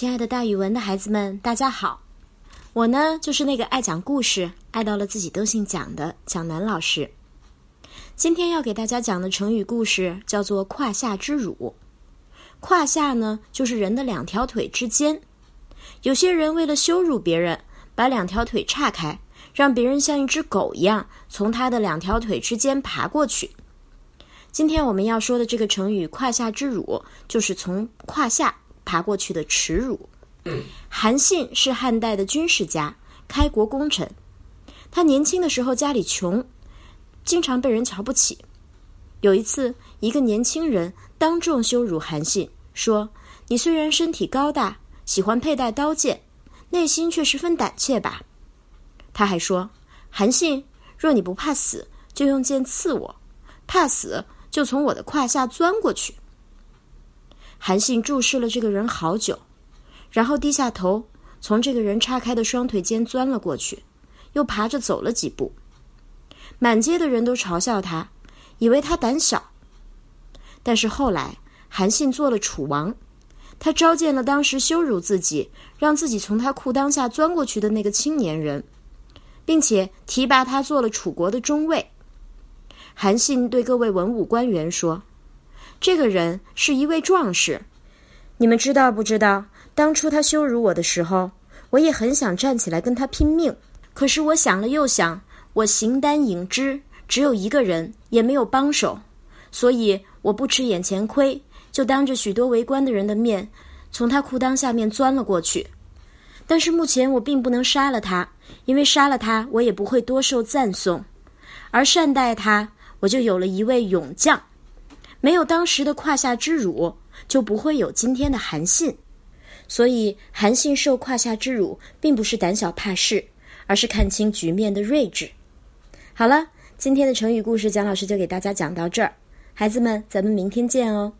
亲爱的，大语文的孩子们，大家好！我呢，就是那个爱讲故事、爱到了自己都姓蒋的蒋楠老师。今天要给大家讲的成语故事叫做“胯下之辱”。胯下呢，就是人的两条腿之间。有些人为了羞辱别人，把两条腿岔开，让别人像一只狗一样从他的两条腿之间爬过去。今天我们要说的这个成语“胯下之辱”，就是从胯下。爬过去的耻辱。韩信是汉代的军事家、开国功臣。他年轻的时候家里穷，经常被人瞧不起。有一次，一个年轻人当众羞辱韩信，说：“你虽然身体高大，喜欢佩戴刀剑，内心却十分胆怯吧？”他还说：“韩信，若你不怕死，就用剑刺我；怕死，就从我的胯下钻过去。”韩信注视了这个人好久，然后低下头，从这个人叉开的双腿间钻了过去，又爬着走了几步。满街的人都嘲笑他，以为他胆小。但是后来，韩信做了楚王，他召见了当时羞辱自己、让自己从他裤裆下钻过去的那个青年人，并且提拔他做了楚国的中尉。韩信对各位文武官员说。这个人是一位壮士，你们知道不知道？当初他羞辱我的时候，我也很想站起来跟他拼命。可是我想了又想，我形单影只，只有一个人，也没有帮手，所以我不吃眼前亏，就当着许多围观的人的面，从他裤裆下面钻了过去。但是目前我并不能杀了他，因为杀了他，我也不会多受赞颂；而善待他，我就有了一位勇将。没有当时的胯下之辱，就不会有今天的韩信。所以，韩信受胯下之辱，并不是胆小怕事，而是看清局面的睿智。好了，今天的成语故事，蒋老师就给大家讲到这儿。孩子们，咱们明天见哦。